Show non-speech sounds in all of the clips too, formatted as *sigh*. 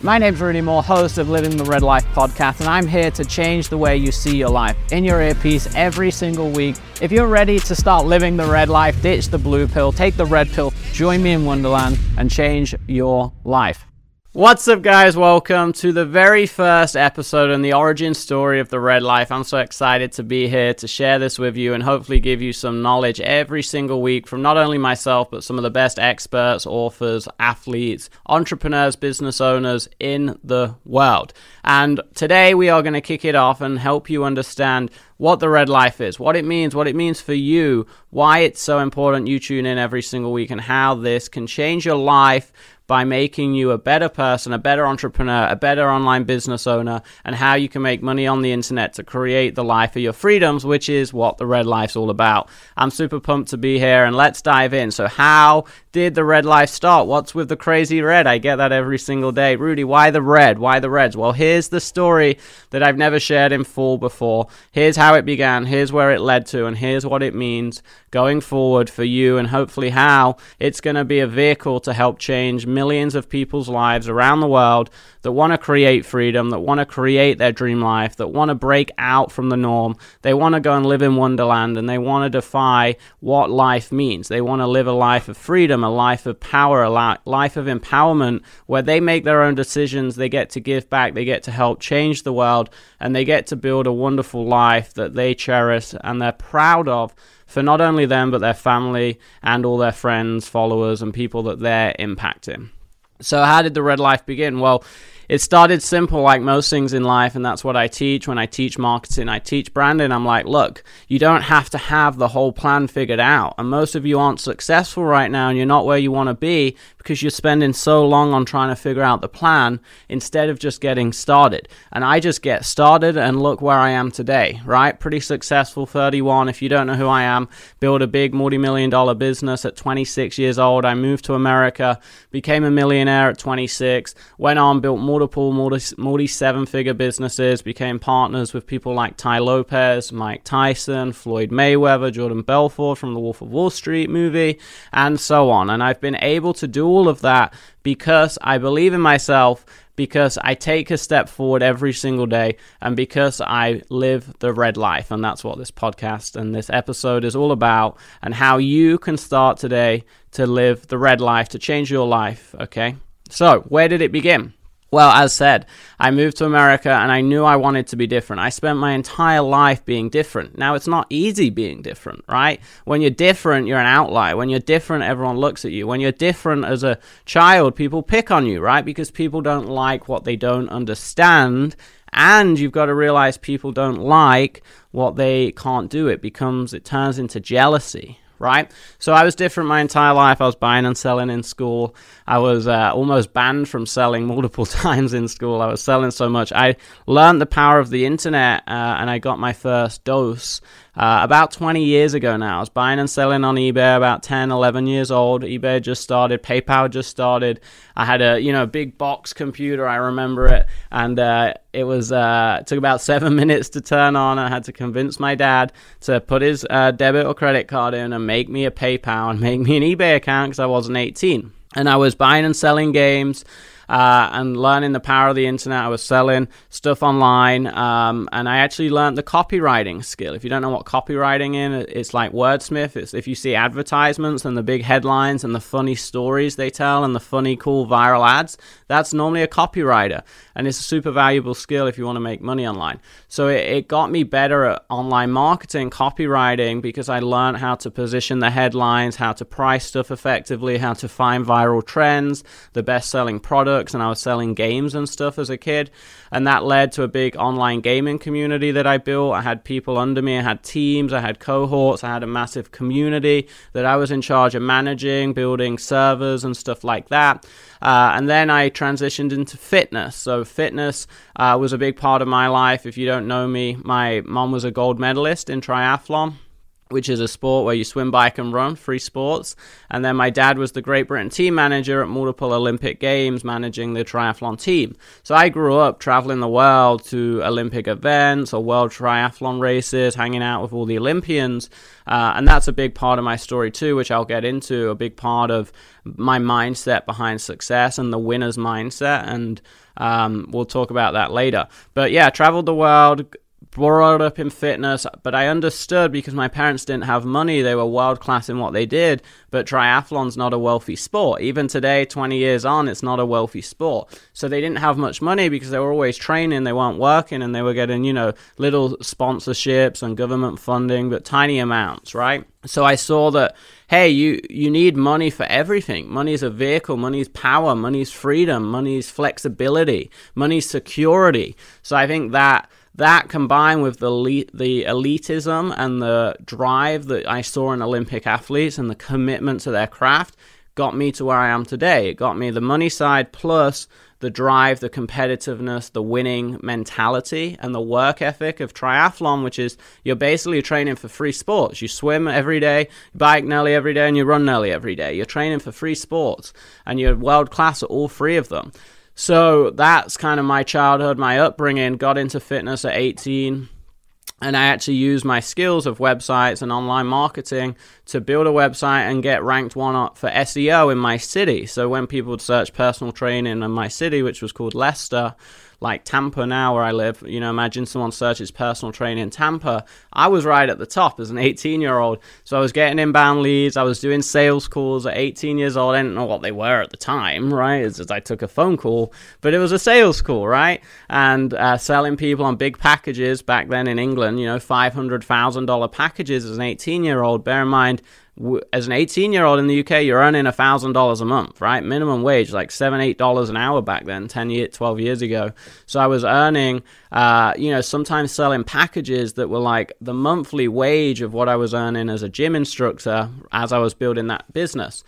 My name's Rudy Mawer, host of Living the Red Life podcast, and I'm here to change the way you see your life in your earpiece every single week. If you're ready to start living the red life, ditch the blue pill, take the red pill, join me in Wonderland, and change your life. What's up, guys? Welcome to the very first episode in the origin story of the Red Life. I'm so excited to be here to share this with you and hopefully give you some knowledge every single week from not only myself, but some of the best experts, authors, athletes, entrepreneurs, business owners in the world. And today we are going to kick it off and help you understand what the red life is, what it means, what it means for you, why it's so important you tune in every single week, and how this can change your life by making you a better person, a better entrepreneur, a better online business owner, and how you can make money on the internet to create the life of your freedoms, which is what the red life's all about. I'm super pumped to be here and let's dive in. So, how did the red life start? What's with the crazy red? I get that every single day. Rudy, why the red? Why the reds? Well, here's the story that I've never shared in full before. Here's how it began, here's where it led to, and here's what it means going forward for you, and hopefully how it's going to be a vehicle to help change millions of people's lives around the world that want to create freedom, that want to create their dream life, that want to break out from the norm. They want to go and live in Wonderland and they want to defy what life means. They want to live a life of freedom, a life of power, a life of empowerment where they make their own decisions, they get to give back, they get to help change the world, and they get to build a wonderful life that they cherish and they're proud of for not only them, but their family and all their friends, followers, and people that they're impacting. So, how did the red life begin? Well, it started simple like most things in life and that's what i teach when i teach marketing i teach branding i'm like look you don't have to have the whole plan figured out and most of you aren't successful right now and you're not where you want to be because you're spending so long on trying to figure out the plan instead of just getting started. And I just get started and look where I am today, right? Pretty successful 31. If you don't know who I am, build a big multi million dollar business at 26 years old. I moved to America, became a millionaire at 26, went on, built multiple multi seven figure businesses, became partners with people like Tai Lopez, Mike Tyson, Floyd Mayweather, Jordan Belfort from the Wolf of Wall Street movie, and so on. And I've been able to do all of that because I believe in myself, because I take a step forward every single day, and because I live the red life. And that's what this podcast and this episode is all about, and how you can start today to live the red life, to change your life. Okay. So, where did it begin? Well, as said, I moved to America and I knew I wanted to be different. I spent my entire life being different. Now, it's not easy being different, right? When you're different, you're an outlier. When you're different, everyone looks at you. When you're different as a child, people pick on you, right? Because people don't like what they don't understand. And you've got to realize people don't like what they can't do. It becomes, it turns into jealousy, right? So I was different my entire life. I was buying and selling in school. I was uh, almost banned from selling multiple *laughs* times in school. I was selling so much. I learned the power of the internet uh, and I got my first dose uh, about 20 years ago now. I was buying and selling on eBay about 10, 11 years old. eBay just started, PayPal just started. I had a you know big box computer. I remember it, and uh, it was uh, it took about *laughs* seven minutes to turn on. I had to convince my dad to put his uh, debit or credit card in and make me a PayPal and make me an eBay account because I wasn't 18. And I was buying and selling games uh, and learning the power of the internet. I was selling stuff online, um, and I actually learned the copywriting skill. If you don't know what copywriting is, it's like wordsmith. It's if you see advertisements and the big headlines and the funny stories they tell and the funny, cool viral ads, that's normally a copywriter, and it's a super valuable skill if you want to make money online. So it, it got me better at online marketing, copywriting, because I learned how to position the headlines, how to price stuff effectively, how to find viral trends, the best-selling products and I was selling games and stuff as a kid. And that led to a big online gaming community that I built. I had people under me, I had teams, I had cohorts, I had a massive community that I was in charge of managing, building servers and stuff like that. Uh, and then I transitioned into fitness. So, fitness uh, was a big part of my life. If you don't know me, my mom was a gold medalist in triathlon. Which is a sport where you swim, bike, and run, free sports. And then my dad was the Great Britain team manager at multiple Olympic Games, managing the triathlon team. So I grew up traveling the world to Olympic events or world triathlon races, hanging out with all the Olympians. Uh, and that's a big part of my story too, which I'll get into, a big part of my mindset behind success and the winner's mindset. And um, we'll talk about that later. But yeah, traveled the world, brought up in fitness, but I understood because my parents didn't have money. They were world class in what they did, but triathlon's not a wealthy sport. Even today, 20 years on, it's not a wealthy sport. So they didn't have much money because they were always training, they weren't working, and they were getting, you know, little sponsorships and government funding, but tiny amounts, right? So I saw that hey, you you need money for everything. Money is a vehicle, money is power, money is freedom, money is flexibility, money is security. So I think that that combined with the the elitism and the drive that I saw in Olympic athletes and the commitment to their craft got me to where I am today. It got me the money side plus the drive, the competitiveness, the winning mentality, and the work ethic of triathlon, which is you're basically training for free sports. You swim every day, you bike nearly every day, and you run nearly every day. You're training for free sports, and you're world class at all three of them. So that's kind of my childhood, my upbringing. Got into fitness at 18 and I actually used my skills of websites and online marketing to build a website and get ranked one up for SEO in my city. So when people would search personal training in my city, which was called Leicester, like Tampa now where I live, you know, imagine someone searches personal training in Tampa. I was right at the top as an 18 year old. So I was getting inbound leads. I was doing sales calls at 18 years old. I didn't know what they were at the time, right? It's just I took a phone call, but it was a sales call, right? And uh, selling people on big packages back then in England, you know, $500,000 packages as an 18 year old. Bear in mind, as an 18 year old in the UK, you're earning $1,000 a month, right? Minimum wage, like seven, eight dollars an hour back then, 10 years, 12 years ago. So I was earning, uh, you know, sometimes selling packages that were like the monthly wage of what I was earning as a gym instructor as I was building that business.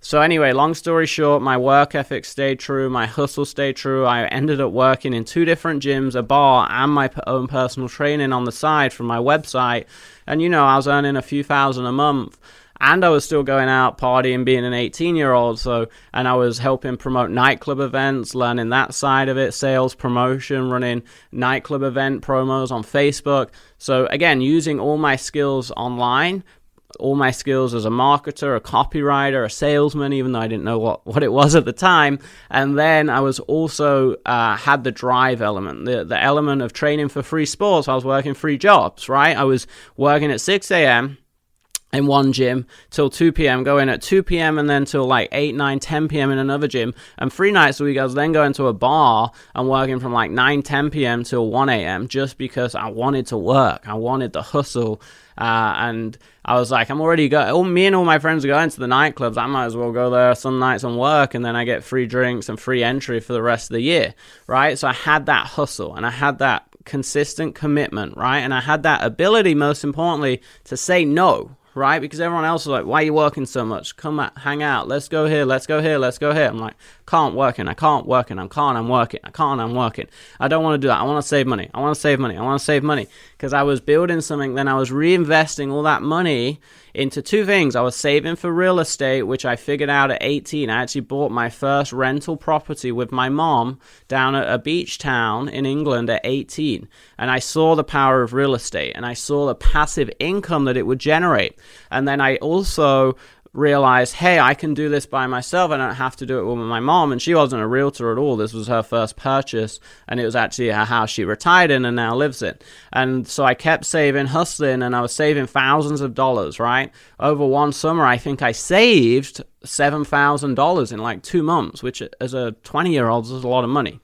So anyway, long story short, my work ethic stayed true, my hustle stayed true. I ended up working in two different gyms, a bar, and my own personal training on the side from my website. And you know, I was earning a few thousand a month and I was still going out partying, being an 18 year old. So, and I was helping promote nightclub events, learning that side of it, sales promotion, running nightclub event promos on Facebook. So, again, using all my skills online, all my skills as a marketer, a copywriter, a salesman, even though I didn't know what, what it was at the time. And then I was also uh, had the drive element, the, the element of training for free sports. I was working free jobs, right? I was working at 6 a.m in one gym till 2 p.m., going at 2 p.m. and then till like 8, 9, 10 p.m. in another gym. And three nights a week, I was then going to a bar and working from like 9, 10 p.m. till 1 a.m. just because I wanted to work. I wanted the hustle. Uh, and I was like, I'm already going. All me and all my friends are going to the nightclubs. I might as well go there some nights and work, and then I get free drinks and free entry for the rest of the year, right? So I had that hustle, and I had that consistent commitment, right? And I had that ability, most importantly, to say no, right? Because everyone else is like, why are you working so much? Come out, hang out. Let's go here. Let's go here. Let's go here. I'm like, can't working. I can't working. I can't. I'm working. I can't. I'm working. I don't want to do that. I want to save money. I want to save money. I want to save money because I was building something. Then I was reinvesting all that money into two things. I was saving for real estate, which I figured out at 18. I actually bought my first rental property with my mom down at a beach town in England at 18. And I saw the power of real estate and I saw the passive income that it would generate. And then I also realized, hey, I can do this by myself. I don't have to do it with my mom. And she wasn't a realtor at all. This was her first purchase. And it was actually a house she retired in and now lives in. And so I kept saving, hustling, and I was saving thousands of dollars, right? Over one summer, I think I saved $7,000 in like two months, which as a 20 year old is a lot of money.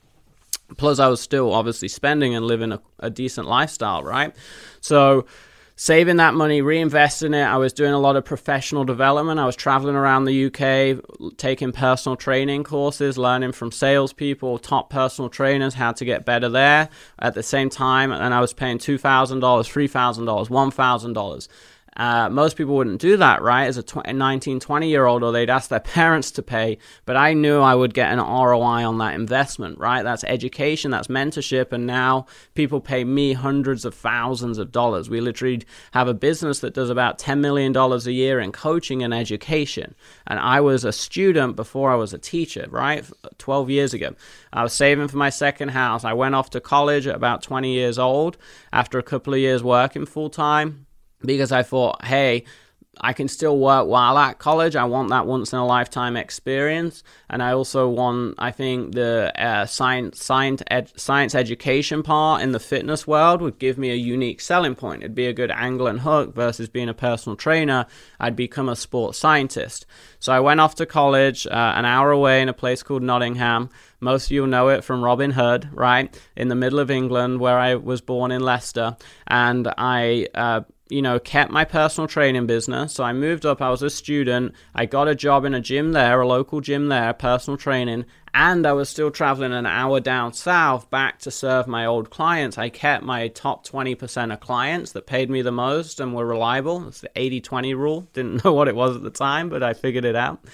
Plus, I was still obviously spending and living a, a decent lifestyle, right? So, saving that money, reinvesting it. I was doing a lot of professional development. I was traveling around the UK, taking personal training courses, learning from salespeople, top personal trainers, how to get better there. At the same time, and I was paying $2,000, $3,000, $1,000 Uh, most people wouldn't do that, right? As a tw- 19, 20 year old, or they'd ask their *laughs* parents to pay. But I knew I would get an ROI on that investment, right? That's education, that's mentorship. And now people pay me hundreds of thousands of dollars. We literally have a business that does about $10 million a year in coaching and education. And I was a student before I was a teacher, right? 12 years ago. I was saving for my second house. I went off to college at about 20 years old after a couple of years working full time because I thought, hey, I can still work while at college. I want that once in a lifetime experience, and I also want, I think, the uh, science science ed- science education part in the fitness world would give me a unique selling point. It'd be a good angle and hook versus being a personal trainer. I'd become a sports scientist. So I went off to college, uh, an hour away in a place called Nottingham. Most of you know it from Robin Hood, right? In the middle of England, where I was born in Leicester, and I. Uh, you know, kept my personal training business. So I moved up, I was a student, I got a job in a gym there, a local gym there, personal training, and I was still traveling an hour down south back to serve my old clients. I kept my top 20% of clients that paid me the most and were reliable. It's the 80 20 rule. Didn't *laughs* know what it was at the time, but I figured it out.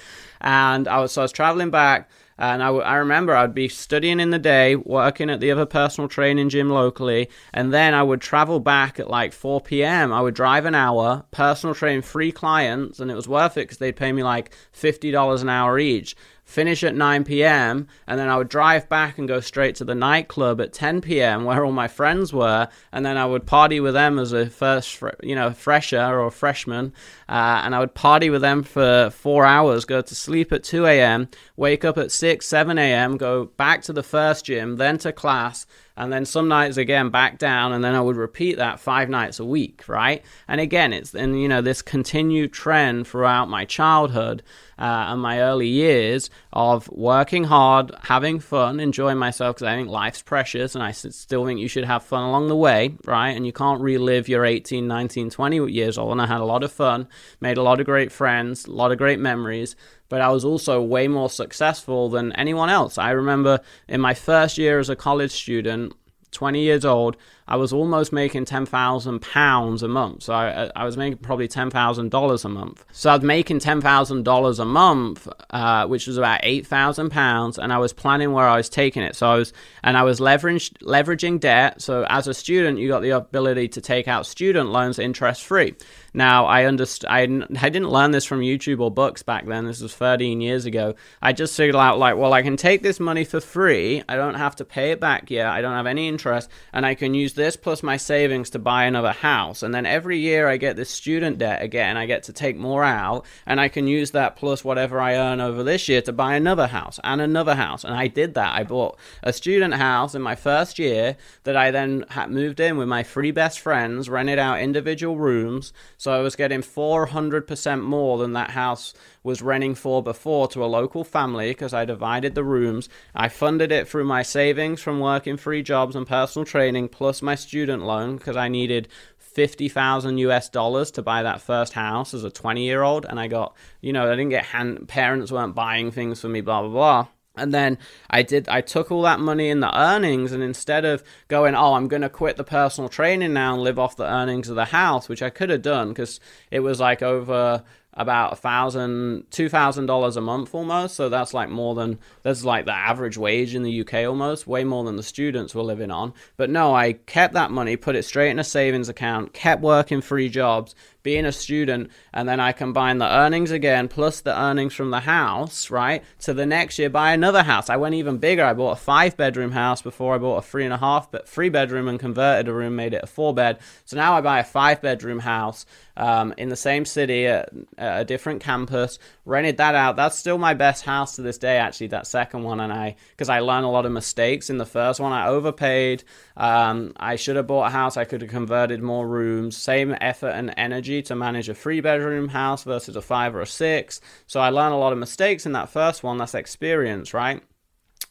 And I was, so I was traveling back and I, I remember I'd be studying in the day, working at the other personal training gym locally, and then I would travel back at like 4 p.m. I would drive an hour, personal train free clients, and it was worth it because they'd pay me like $50 an hour each finish at 9 p.m., and then I would drive back and go straight to the nightclub at 10 p.m. where all my friends were, and then I would party with them as a first, you know, fresher or freshman, uh, and I would party with them for four hours, go to sleep at 2 a.m., wake up at 6, 7 a.m., go back to the first gym, then to class, and then some nights again back down and then i would repeat that five nights a week right? And again it's and you know this continued trend throughout my childhood uh, and my early years of working hard having fun enjoying myself because i think life's precious and i still think you should have fun along the way right? And you can't relive your 18 19 20 years old. And i had a lot of fun made a lot of great friends a lot of great memories but I was also way more successful than anyone else. I remember in my first year as a college student, 20 years old, I was almost making ten thousand pounds a month. So I, I was making probably ten thousand dollars a month. So I was making ten thousand dollars a month, uh, which was about eight thousand pounds, and I was planning where I was taking it. So I was and I was leveraging leveraging debt. So as a student, you got the ability to take out student loans interest free. Now I understand. I, I didn't learn this from YouTube or books back then. This was 13 years ago. I just figured out like, well, I can take this money for free. I don't have to pay it back yet. I don't have any interest, and I can use this plus my savings to buy another house. And then every year I get this student debt again. I get to take more out and I can use that plus whatever I earn over this year to buy another house and another house. And I did that. I bought a student house in my first year that I then moved in with my three best friends, rented out individual rooms. So I was getting 400% more than that house was renting for before to a local family because I divided the rooms. I funded it through my savings from working three jobs and personal training plus my student loan because I needed 50,000 US dollars to buy that first house as a 20 year old. And I got, you know, I didn't get hand, parents weren't buying things for me, blah, blah, blah. And then I did, I took all that money in the earnings, and instead of going, oh, I'm going to quit the personal training now and live off the earnings of the house, which I could have done because it was like over about a thousand, two thousand dollars a month almost. So that's like more than that's like the average wage in the UK almost, way more than the students were living on. But no, I kept that money, put it straight in a savings account, kept working three jobs, being a student, and then I combine the earnings again plus the earnings from the house, right? To the next year buy another house. I went even bigger. I bought a five bedroom house before I bought a three and a half but three bedroom and converted a room, made it a four bed. So now I buy a five bedroom house um, in the same city at, at, a different campus. Rented that out. That's still my best house to this day. Actually, that second one, and I because I learned a lot of mistakes in the first one. I overpaid. Um, I should have bought a house. I could have converted more rooms. Same effort and energy to manage a three bedroom house versus a five or a six. So I learned a lot of mistakes in that first one. That's experience, right?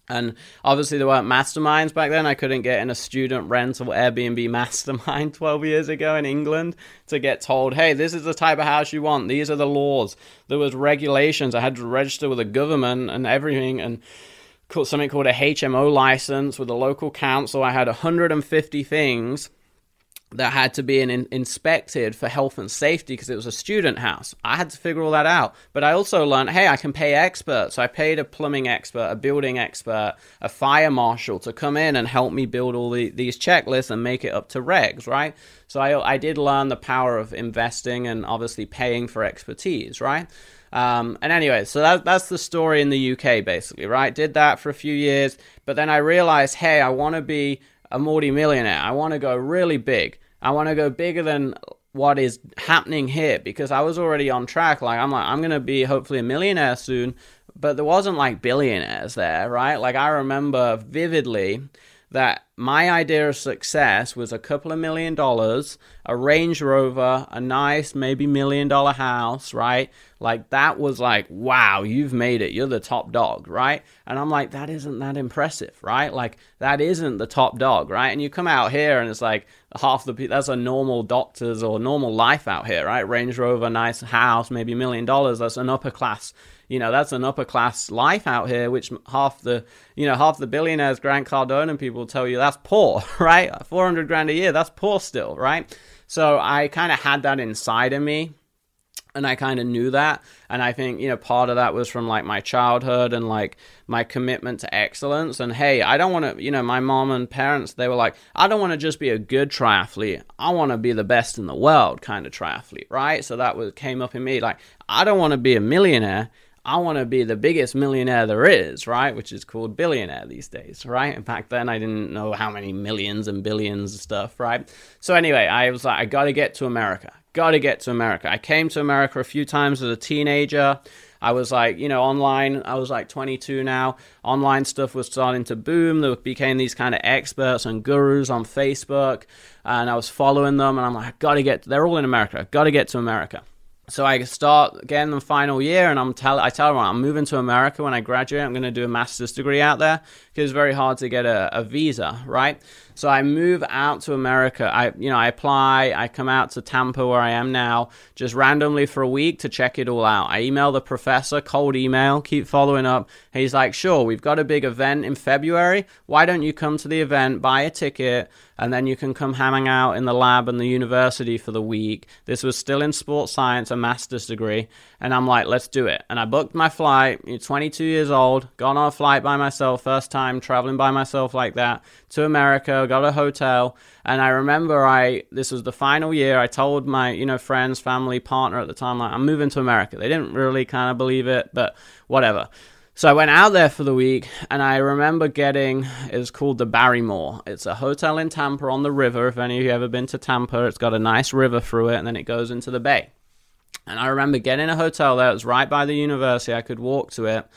And obviously, there weren't masterminds back then. I couldn't get in a student rental Airbnb *laughs* mastermind 12 years ago in England to get told, hey, this is the type of house you want. These are the laws. There was regulations. I had to register with the government and everything. And something called a HMO license with the local council. I had 150 things that had to be in, in, inspected for health and safety because it was a student house. I had to figure all that out. But I also learned, hey, I can pay experts. So I paid a plumbing expert, a building expert, a fire marshal to come in and help me build all the, these checklists and make it up to regs, right? So I, I did learn the power of investing and obviously paying for expertise, right? Um, and anyway, so that, that's the story in the UK, basically, right? Did that for a few years, but then I realized, hey, I want to be a multi-millionaire. I want to go really big. I want to go bigger than what is happening here because I was already on track. Like I'm like I'm gonna be hopefully a millionaire soon, but there wasn't like billionaires there, right? Like I remember vividly that my idea of success was a couple of million dollars, a Range Rover, a nice maybe million dollar house, right? Like that was like, wow, you've made it. You're the top dog, right? And I'm like, that isn't that impressive, right? Like that isn't the top dog, right? And you come out here and it's like half the people, that's a normal doctor's or normal life out here, right? Range Rover, nice house, maybe million dollars. That's an upper class you know that's an upper class life out here which half the you know half the billionaires grant cardone and people tell you that's poor *laughs* right 400 grand a year that's poor still right so i kind of had that inside of me and I kind of knew that. And I think, you know, part of that was from like my childhood and like my commitment to excellence. And hey, I don't want to, you know, my mom and parents, they were like, I don't want to just be a good triathlete. I want to be the best in the world kind of triathlete, right? So that was came up in me. Like, I don't want to be a millionaire. I want to be the biggest millionaire there is, right? Which is called billionaire these days, right? And back then I didn't know how many millions and billions of stuff, right? So anyway, I was like, I got to get to America. Got to get to America. I came to America a few times as a teenager. I was like, you know, online, I was like 22 now. Online stuff was starting to boom. There became these kind of experts and gurus on Facebook, and I was following them, and I'm like, I got to get, they're all in America, got to get to America so I start getting the final year, and I'm tell I tell them I'm moving to America when I graduate. I'm going to do a master's degree out there because it's very hard to get a, a, visa, right? So I move out to America. I you know I apply. I come out to Tampa where I am now, just randomly for a week to check it all out. I email the professor, cold email, keep following up. He's like, sure, we've got a big event in February. Why don't you come to the event, buy a ticket? And then you can come hanging out in the lab and the university for the week. This was still in sports science, a master's degree, and I'm like, let's do it. And I booked my flight. 22 years old, gone on a flight by myself, first time traveling by myself like that to America. Got a hotel, and I remember I this was the final year. I told my you know friends, family, partner at the time, like I'm moving to America. They didn't really kind of believe it, but whatever. So I went out there for the week, and I remember getting it's called the Barrymore. It's a hotel in Tampa on the river. If any of you ever been to Tampa, it's got a nice river through it, and then it goes into the bay. And I remember getting a hotel there. It was right by the university. I could walk to it.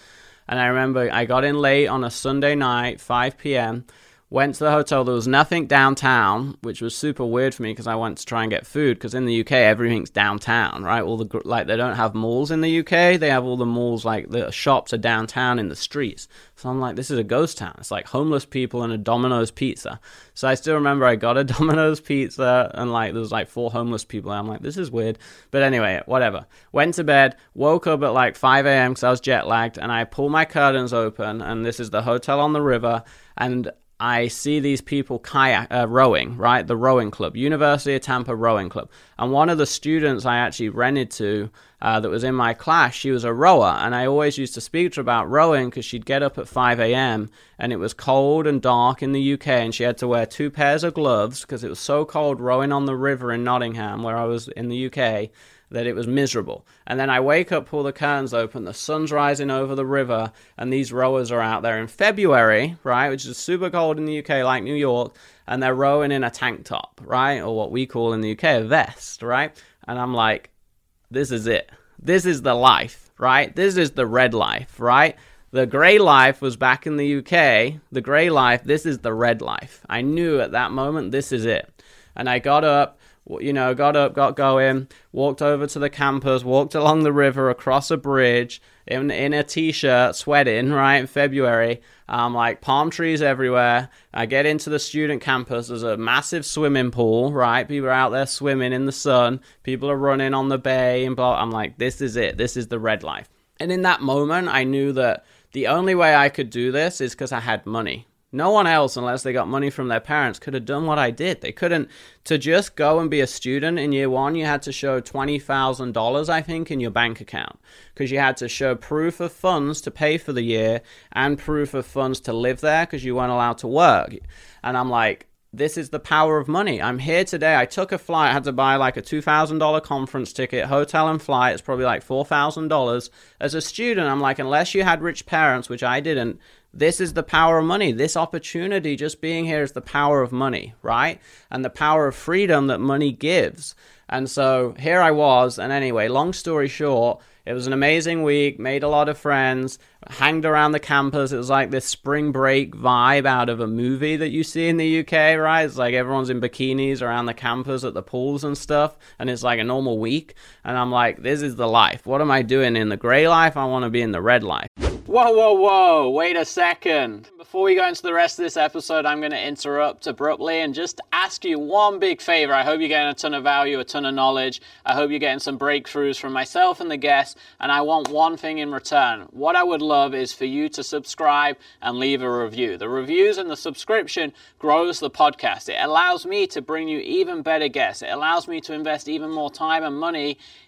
And I remember I got in late on a Sunday night, 5 p.m went to the hotel. There was nothing downtown, which was super weird for me because I went to try and get food. Because in the UK, everything's downtown, right? All the like they don't have malls in the UK. They have all the malls like the shops are downtown in the streets. So I'm like, this is a ghost town. It's like homeless people and a Domino's pizza. So I still remember I got a *laughs* Domino's pizza and like there was like four homeless people. I'm like, this is weird. But anyway, whatever. Went to bed, woke up at like 5 a.m. because I was jet lagged, and I pull my curtains open, and this is the hotel on the river, and I see these people kayak uh, rowing, right? The rowing club, University of Tampa Rowing Club. And one of the students I actually rented to uh, that was in my class, she was a rower. And I always used to speak to her about rowing because she'd get up at 5 a.m. and it was cold and dark in the UK. And she had to wear two pairs of gloves because it was so cold rowing on the river in Nottingham, where I was in the UK that it was miserable. And then I wake up, pull the curtains open, the sun's rising over the river, and these rowers are out there in February, right, which is super cold in the UK, like New York, and they're rowing in a tank top, right, or what we call in the UK a vest, right? And I'm like, this is it. This is the life, right? This is the red life, right? The grey life was back in the UK. The grey life, this is the red life. I knew at that moment, this is it. And I got up you know, got up, got going, walked over to the campus, walked along the river, across a bridge, in, in a t-shirt, sweating, right, in February, um, like palm trees everywhere. I get into the student campus, there's a massive swimming pool, right, people are out there swimming in the sun, people are running on the bay, and blah, I'm like, this is it, this is the red life. And in that moment, I knew that the only way I could do this is because I had money No one else, unless they got money from their parents, could have done what I did. They couldn't. To just go and be a student in year one, you had to show $20,000, I think, in your bank account. Because you had to show proof of funds to pay for the year and proof of funds to live there because you weren't allowed to work. And I'm like, this is the power of money. I'm here today. I took a flight. I had to buy like a $2,000 conference ticket, hotel and flight. It's probably like $4,000. As a student, I'm like, unless you had rich parents, which I didn't, this is the power of money. This opportunity, just being here, is the power of money, right? And the power of freedom that money gives. And so here I was. And anyway, long story short, it was an amazing week, made a lot of friends, hanged around the campus. It was like this spring break vibe out of a movie that you see in the UK, right? It's like everyone's in bikinis around the campus at the pools and stuff, and it's like a normal week. And I'm like, this is the life. What am I doing in the grey life? I want to be in the red life. Whoa, whoa, whoa, wait a second. Before we go into the rest of this episode, I'm going to interrupt abruptly and just ask you one big favor. I hope you're getting a ton of value, a ton of knowledge. I hope you're getting some breakthroughs from myself and the guests, and I want one thing in return. What I would love is for you to subscribe and leave a review. The reviews and the subscription grows the podcast. It allows me to bring you even better guests. It allows me to invest even more time and money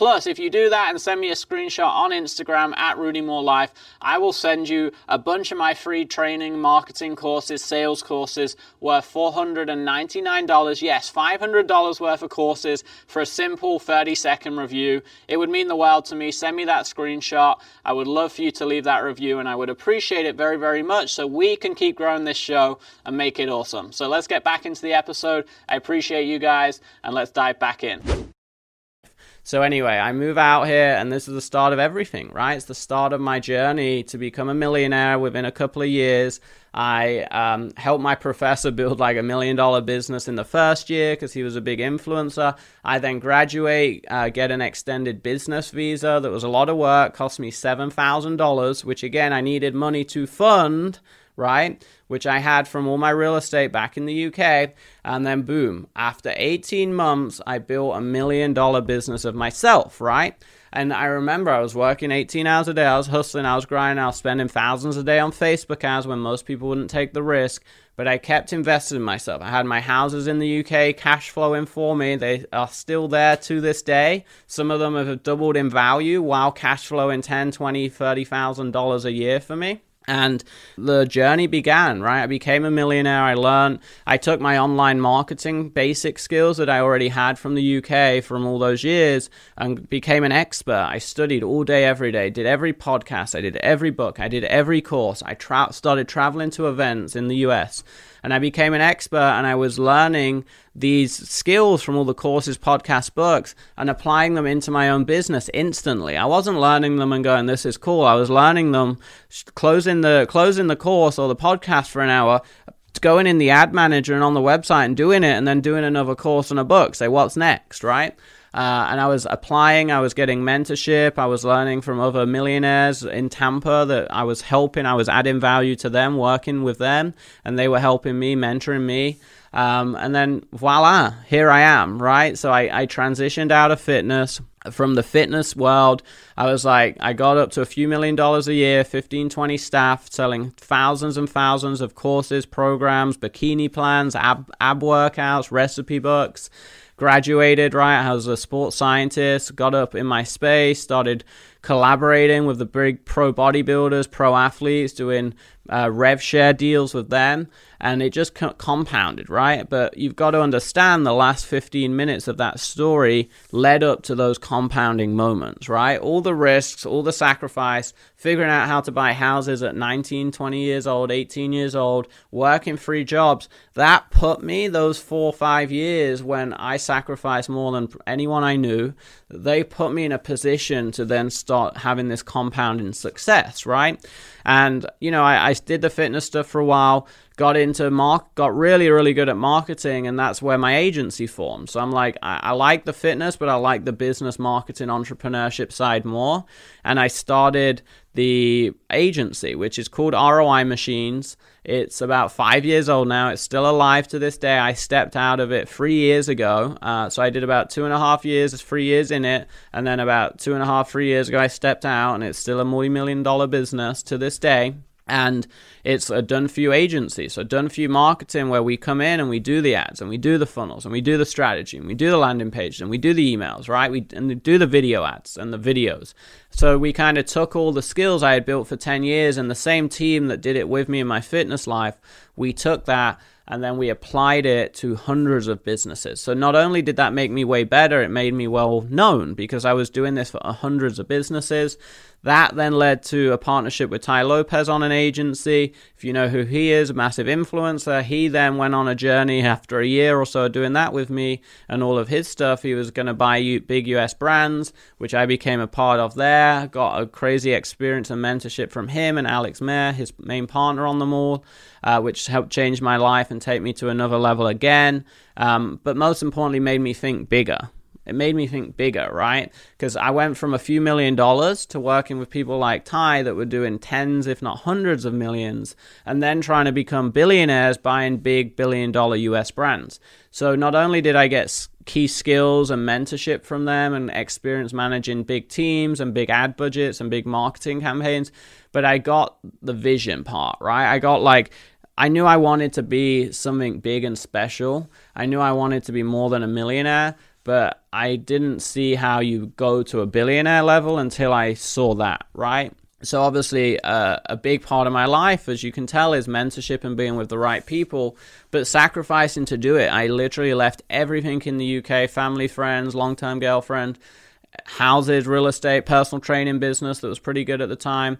Plus, if you do that and send me a screenshot on Instagram at Rudy Mawer Life, I will send you a bunch of my free training, marketing courses, sales courses worth $499. Yes, $500 worth of courses for a simple 30 second review. It would mean the world to me. Send me that screenshot. I would love for you to leave that review and I would appreciate it very, very much so we can keep growing this show and make it awesome. So let's get back into the episode. I appreciate you guys and let's dive back in. So anyway, I move out here, and this is the start of everything, right? It's the start of my journey to become a millionaire within a couple of years. I um, helped my professor build like a million dollar business in the first year because he was a big influencer. I then graduate, uh, get an extended business visa that was a lot of work, cost me $7,000, which again, I needed money to fund right? Which I had from all my real estate back in the UK. And then, boom, after 18 months, I built a million dollar business of myself, right? And I remember I was working 18 hours a day, I was hustling, I was grinding, I was spending thousands a day on Facebook ads when most people wouldn't take the risk. But I kept investing in myself. I had my houses in the UK cash flowing for me. They are still there to this day. Some of them have doubled in value while cash flowing 10, 20, 30,000 dollars a year for me and the journey began right? I became a millionaire. I learned i took my online marketing basic skills that i already had from the uk from all those years and became an expert. I studied all day every day did every podcast i did every book i did every course. I tra- started traveling to events in the us and I became an expert and I was learning these skills from all the courses, podcasts, books, and applying them into my own business instantly. I wasn't learning them and going, "This is cool." I was learning them, closing the closing the course or the podcast for an hour, going in the ad manager and on the website and doing it, and then doing another course and a book. Say, "What's next?" Right? Uh, and I was applying, I was getting mentorship, I was learning from other millionaires in Tampa that I was helping, I was adding value to them, working with them, and they were helping me, mentoring me. Um, and then voila, here I am, right? So I, I transitioned out of fitness. From the fitness world, I was like, I got up to a few million dollars a year, 15, 20 staff, selling thousands and thousands of courses, programs, bikini plans, ab, ab workouts, recipe books graduated, right? I was a sports scientist, got up in my space, started collaborating with the big pro bodybuilders, pro athletes, doing uh, rev share deals with them, and it just compounded, right? But you've got to understand the last 15 minutes of that story led up to those compounding moments, right? All the risks, all the sacrifice, figuring out how to buy houses at 19, 20 years old, 18 years old, working free jobs, that put me those four five years when I sacrificed more than anyone I knew, they put me in a position to then start having this compounding success, right? And, you know, I, I did the fitness stuff for a while, got into mark got really really good at marketing and that's where my agency formed. So i'm like I, I, like the fitness but i like the business marketing entrepreneurship side more. And i started the agency which is called roi machines. It's about five years old now. It's still alive to this day. I stepped out of it three years ago. Uh, so i did about two and a half years three years in it. And then about two and a half three years ago i stepped out and it's still a multi-million dollar business to this day and it's a done for you agency so done for you marketing where we come in and we do the ads and we do the funnels and we do the strategy and we do the landing page and we do the emails right we and we do the video ads and the videos so we kind of took all the skills i had built for 10 years and the same team that did it with me in my fitness life we took that and then we applied it to hundreds of businesses. So not only did that make me way better, it made me well known because I was doing this for hundreds of businesses. That then led to a partnership with Tai Lopez on an agency. If you know who he is, a massive influencer. He then went on a journey after a year or so doing that with me and all of his stuff. He was going to buy big US brands, which I became a part of there. Got a crazy experience and mentorship from him and Alex Mehr, his main partner on them all, uh, which helped change my life and take me to another level again. Um, but most importantly, made me think bigger it made me think bigger, right? Because I went from a few million dollars to working with people like Tai that were doing tens, if not hundreds of millions, and then trying to become billionaires buying big billion dollar US brands. So not only did I get key skills and mentorship from them and experience managing big teams and big ad budgets and big marketing campaigns, but I got the vision part, right? I got like, I knew I wanted to be something big and special. I knew I wanted to be more than a millionaire but I didn't see how you go to a billionaire level until I saw that, right? So, obviously, uh, a big part of my life, as you can tell, is mentorship and being with the right people, but sacrificing to do it. I literally left everything in the UK family, friends, long term girlfriend houses, real estate, personal training business that was pretty good at the time.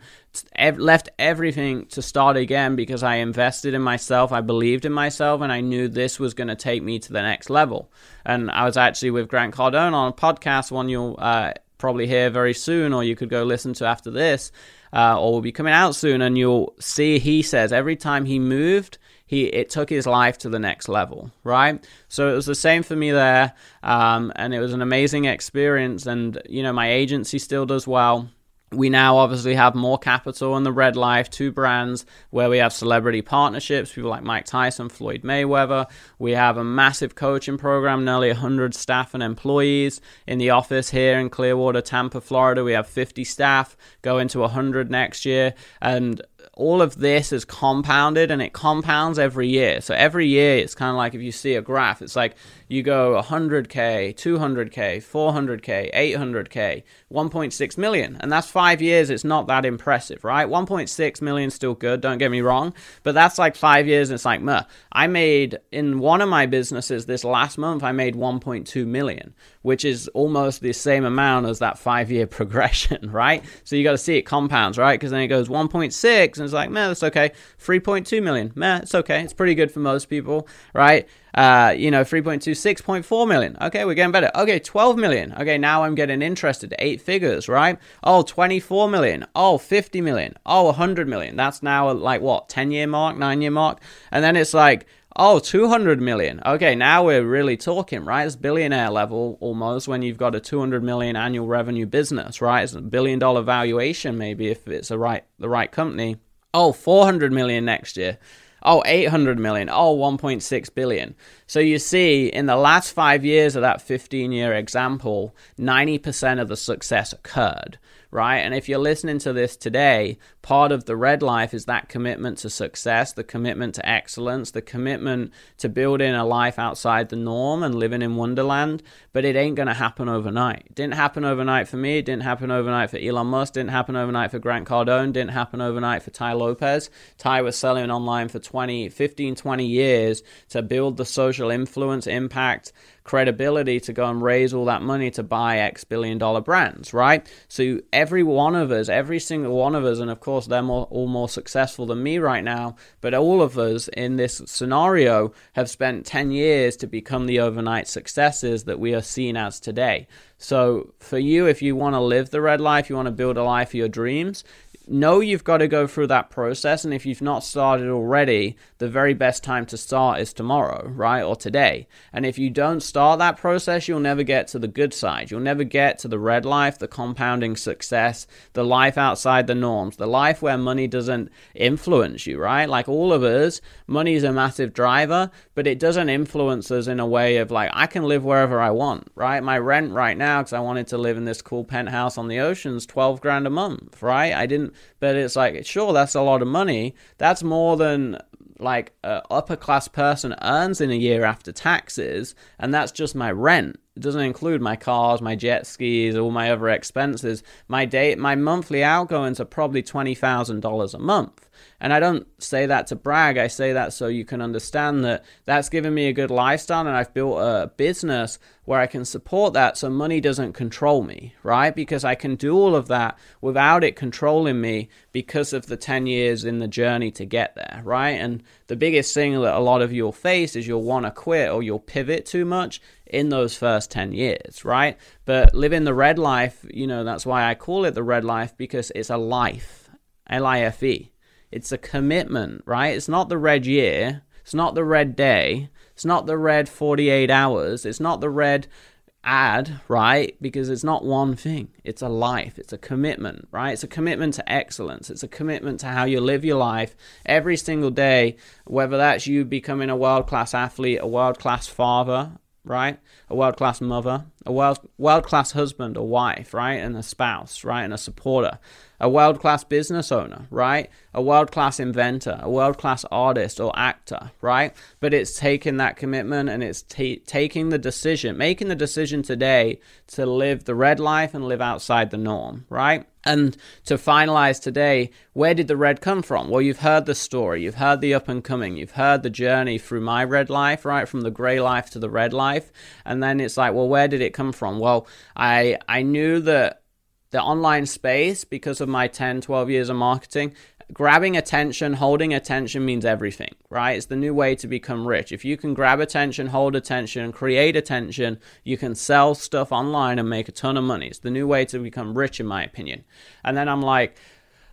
left everything to start again because I invested in myself, I believed in myself, and I knew this was going to take me to the next level. And I was actually with Grant Cardone on a podcast, one you'll uh, probably hear very soon, or you could go listen to after this, uh, or will be coming out soon, and you'll see he says every time he moved he it took his life to the next level, right? So it was the same for me there, um, and it was an amazing experience. And you know, my agency still does well we now obviously have more capital in the Red Life, two brands where we have celebrity partnerships, people like Mike Tyson, Floyd Mayweather. We have a massive coaching program, nearly 100 staff and employees in the office here in Clearwater, Tampa, Florida. We have 50 staff, going to 100 next year. And all of this is compounded and it compounds every year. So every year it's kind of like if you see a graph, it's like you go 100k, 200k, 400k, 800k, 1.6 million. And that's 5 years, it's not that impressive, right? 1.6 million still good, don't get me wrong, but that's like 5 years and it's like, meh. I made in one of my businesses this last month I made 1.2 million, which is almost the same amount as that 5-year *laughs* progression, right? So you got to see it compounds, right? Because then it goes 1.6 and it's like, man, that's okay. 3.2 million, man, it's okay. It's pretty good for most people, right? Uh, you know, 3.2, 6.4 million. Okay, we're getting better. Okay, 12 million. Okay, now I'm getting interested. Eight figures, right? Oh, 24 million. Oh, 50 million. Oh, 100 million. That's now like what, 10 year mark, nine year mark? And then it's like, Oh, 200 million. Okay, now we're really talking, right? It's billionaire level almost when you've got a 200 million annual revenue business, right? It's a billion dollar valuation maybe if it's a right the right company. Oh, 400 million next year. Oh, 800 million. Oh, 1.6 billion. So you see, in the last five years of that 15 year example, 90% of the success occurred right? And if you're listening to this today, part of the red life is that commitment to success, the commitment to excellence, the commitment to building a life outside the norm and living in Wonderland. But it ain't going to happen overnight. It didn't happen overnight for me. It didn't happen overnight for Elon Musk. It Didn't happen overnight for Grant Cardone. It Didn't happen overnight for Tai Lopez. Tai was selling online for 20, 15, 20 years to build the social influence, impact, credibility to go and raise all that money to buy X billion dollar brands, right? So every one of us, every single one of us, and of course they're more, all more successful than me right now, but all of us in this scenario have spent 10 years to become the overnight successes that we are seen as today. So for you, if you want to live the red life, you want to build a life of your dreams, know you've got to go through that process. And if you've not started already, the very best time to start is tomorrow, right? Or today. And if you don't start that process, you'll never get to the good side. You'll never get to the red life, the compounding success, the life outside the norms, the life where money doesn't influence you, right? Like all of us, money is a massive driver, but it doesn't influence us in a way of like, I can live wherever I want, right? My rent right now, because I wanted to live in this cool penthouse on the oceans, 12 grand a month, right? I didn't, but it's like, sure, that's a lot of money. That's more than like a upper class person earns in a year after taxes, and that's just my rent. It doesn't include my cars, my jet skis, all my other expenses. My day, my monthly outgoings are probably twenty thousand dollars a month. And I don't say that to brag. I say that so you can understand that that's given me a good lifestyle and I've built a business where I can support that so money doesn't control me, right? Because I can do all of that without it controlling me because of the 10 years in the journey to get there, right? And the biggest thing that a lot of you will face is you'll want to quit or you'll pivot too much in those first 10 years, right? But living the red life, you know, that's why I call it the red life because it's a life, L I F E. It's a commitment, right? It's not the red year. It's not the red day. It's not the red 48 hours. It's not the red ad, right? Because it's not one thing. It's a life. It's a commitment, right? It's a commitment to excellence. It's a commitment to how you live your life every single day, whether that's you becoming a world class athlete, a world class father, right? A world class mother, a world world class husband or wife, right? And a spouse, right? And a supporter a world class business owner, right? A world class inventor, a world class artist or actor, right? But it's taking that commitment and it's t- taking the decision, making the decision today to live the red life and live outside the norm, right? And to finalize today, where did the red come from? Well, you've heard the story, you've heard the up and coming, you've heard the journey through my red life, right? From the gray life to the red life. And then it's like, well, where did it come from? Well, I I knew that the online space because of my 10, 12 years of marketing. Grabbing attention, holding attention means everything, right? It's the new way to become rich. If you can grab attention, hold attention, create attention, you can sell stuff online and make a ton of money. It's the new way to become rich, in my opinion. And then I'm like,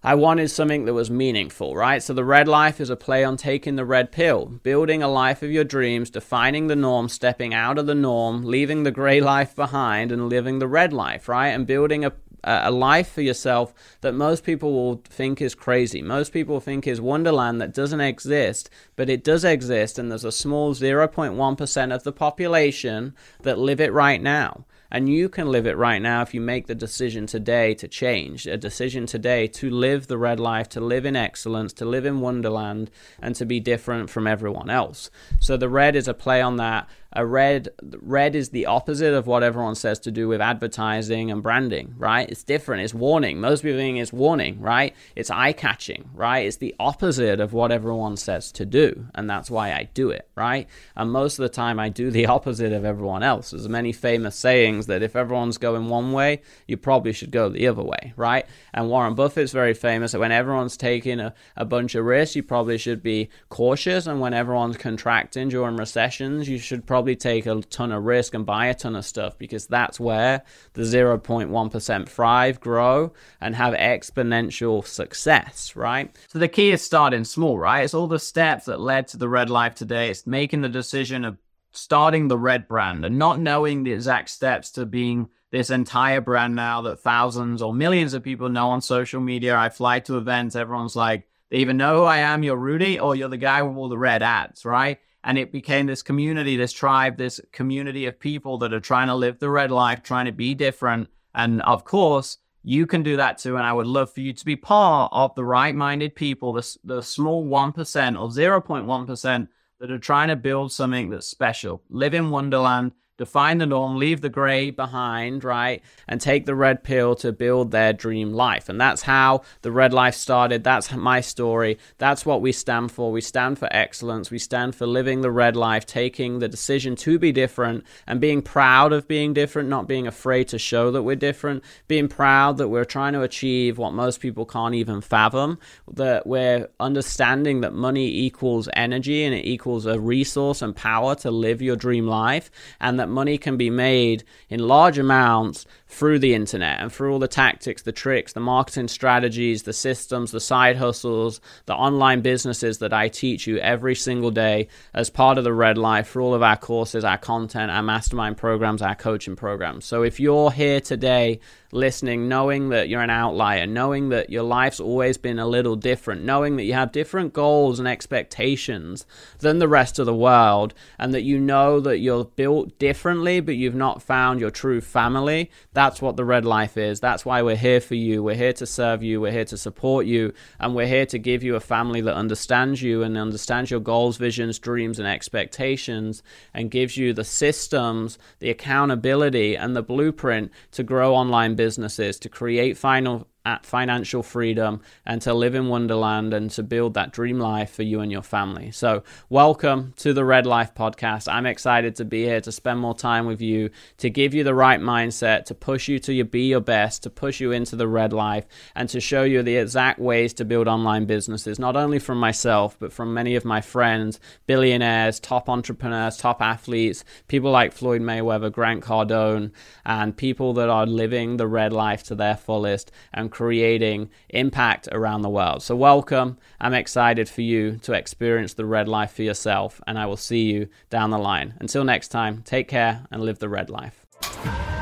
I wanted something that was meaningful, right? So the red life is a play on taking the red pill, building a life of your dreams, defining the norm, stepping out of the norm, leaving the gray *laughs* life behind and living the red life, right? And building a a life for yourself that most people will think is crazy. Most people think is wonderland that doesn't exist, but it does exist, and there's a small 0.1% of the population that live it right now. And you can live it right now if you make the decision today to change, a decision today to live the red life, to live in excellence, to live in wonderland, and to be different from everyone else. So the red is a play on that a red red is the opposite of what everyone says to do with advertising and branding right? It's different. It's warning. Most people think it's warning right? It's eye catching right? It's the opposite of what everyone says to do and that's why i do it right? And most of the time i do the *laughs* opposite of everyone else. There's many famous sayings that if everyone's going one way you probably should go the other way right? And warren buffett's very famous that when everyone's taking a, a bunch of risks you probably should be cautious and when everyone's contracting during recessions you should probably probably take a ton of risk and buy a ton of stuff because that's where the 0.1% thrive, grow, and have exponential success, right? So the key is starting small, right? It's all the steps that led to the red life today. It's making the decision of starting the red brand and not knowing the exact steps to being this entire brand now that thousands or millions of people know on social media. I fly to events, everyone's like, they even know who I am, you're Rudy, or you're the guy with all the red ads, right? And it became this community, this tribe, this community of people that are trying to live the red life, trying to be different. And of course, you can do that too. And I would love for you to be part of the right minded people, the, the small 1% or 0.1% that are trying to build something that's special. Live in Wonderland define the norm, leave the gray behind, right? And take the red pill to build their dream life. And that's how the red life started. That's my story. That's what we stand for. We stand for excellence. We stand for living the red life, taking the decision to be different and being proud of being different, not being afraid to show that we're different, being proud that we're trying to achieve what most people can't even fathom, that we're understanding that money equals energy and it equals a resource and power to live your dream life, and that that money can be made in large amounts through the internet and through all the tactics, the tricks, the marketing strategies, the systems, the side hustles, the online businesses that I teach you every single day as part of the Red Life for all of our courses, our content, our mastermind programs, our coaching programs. So if you're here today listening, knowing that you're an outlier, knowing that your life's always been a little different, knowing that you have different goals and expectations than the rest of the world, and that you know that you're built differently, but you've not found your true family, that's what the Red Life is. That's why we're here for you. We're here to serve you. We're here to support you. And we're here to give you a family that understands you and understands your goals, visions, dreams, and expectations, and gives you the systems, the accountability, and the blueprint to grow online businesses, to create final at financial freedom and to live in Wonderland and to build that dream life for you and your family. So, welcome to the Red Life podcast. I'm excited to be here to spend more time with you, to give you the right mindset, to push you to your, be your best, to push you into the red life, and to show you the exact ways to build online businesses, not only from myself, but from many of my friends, billionaires, top entrepreneurs, top athletes, people like Floyd Mayweather, Grant Cardone, and people that are living the red life to their fullest and creating impact around the world. So, welcome. I'm excited for you to experience the red life for yourself, and I will see you down the line. Until next time, take care and live the red life.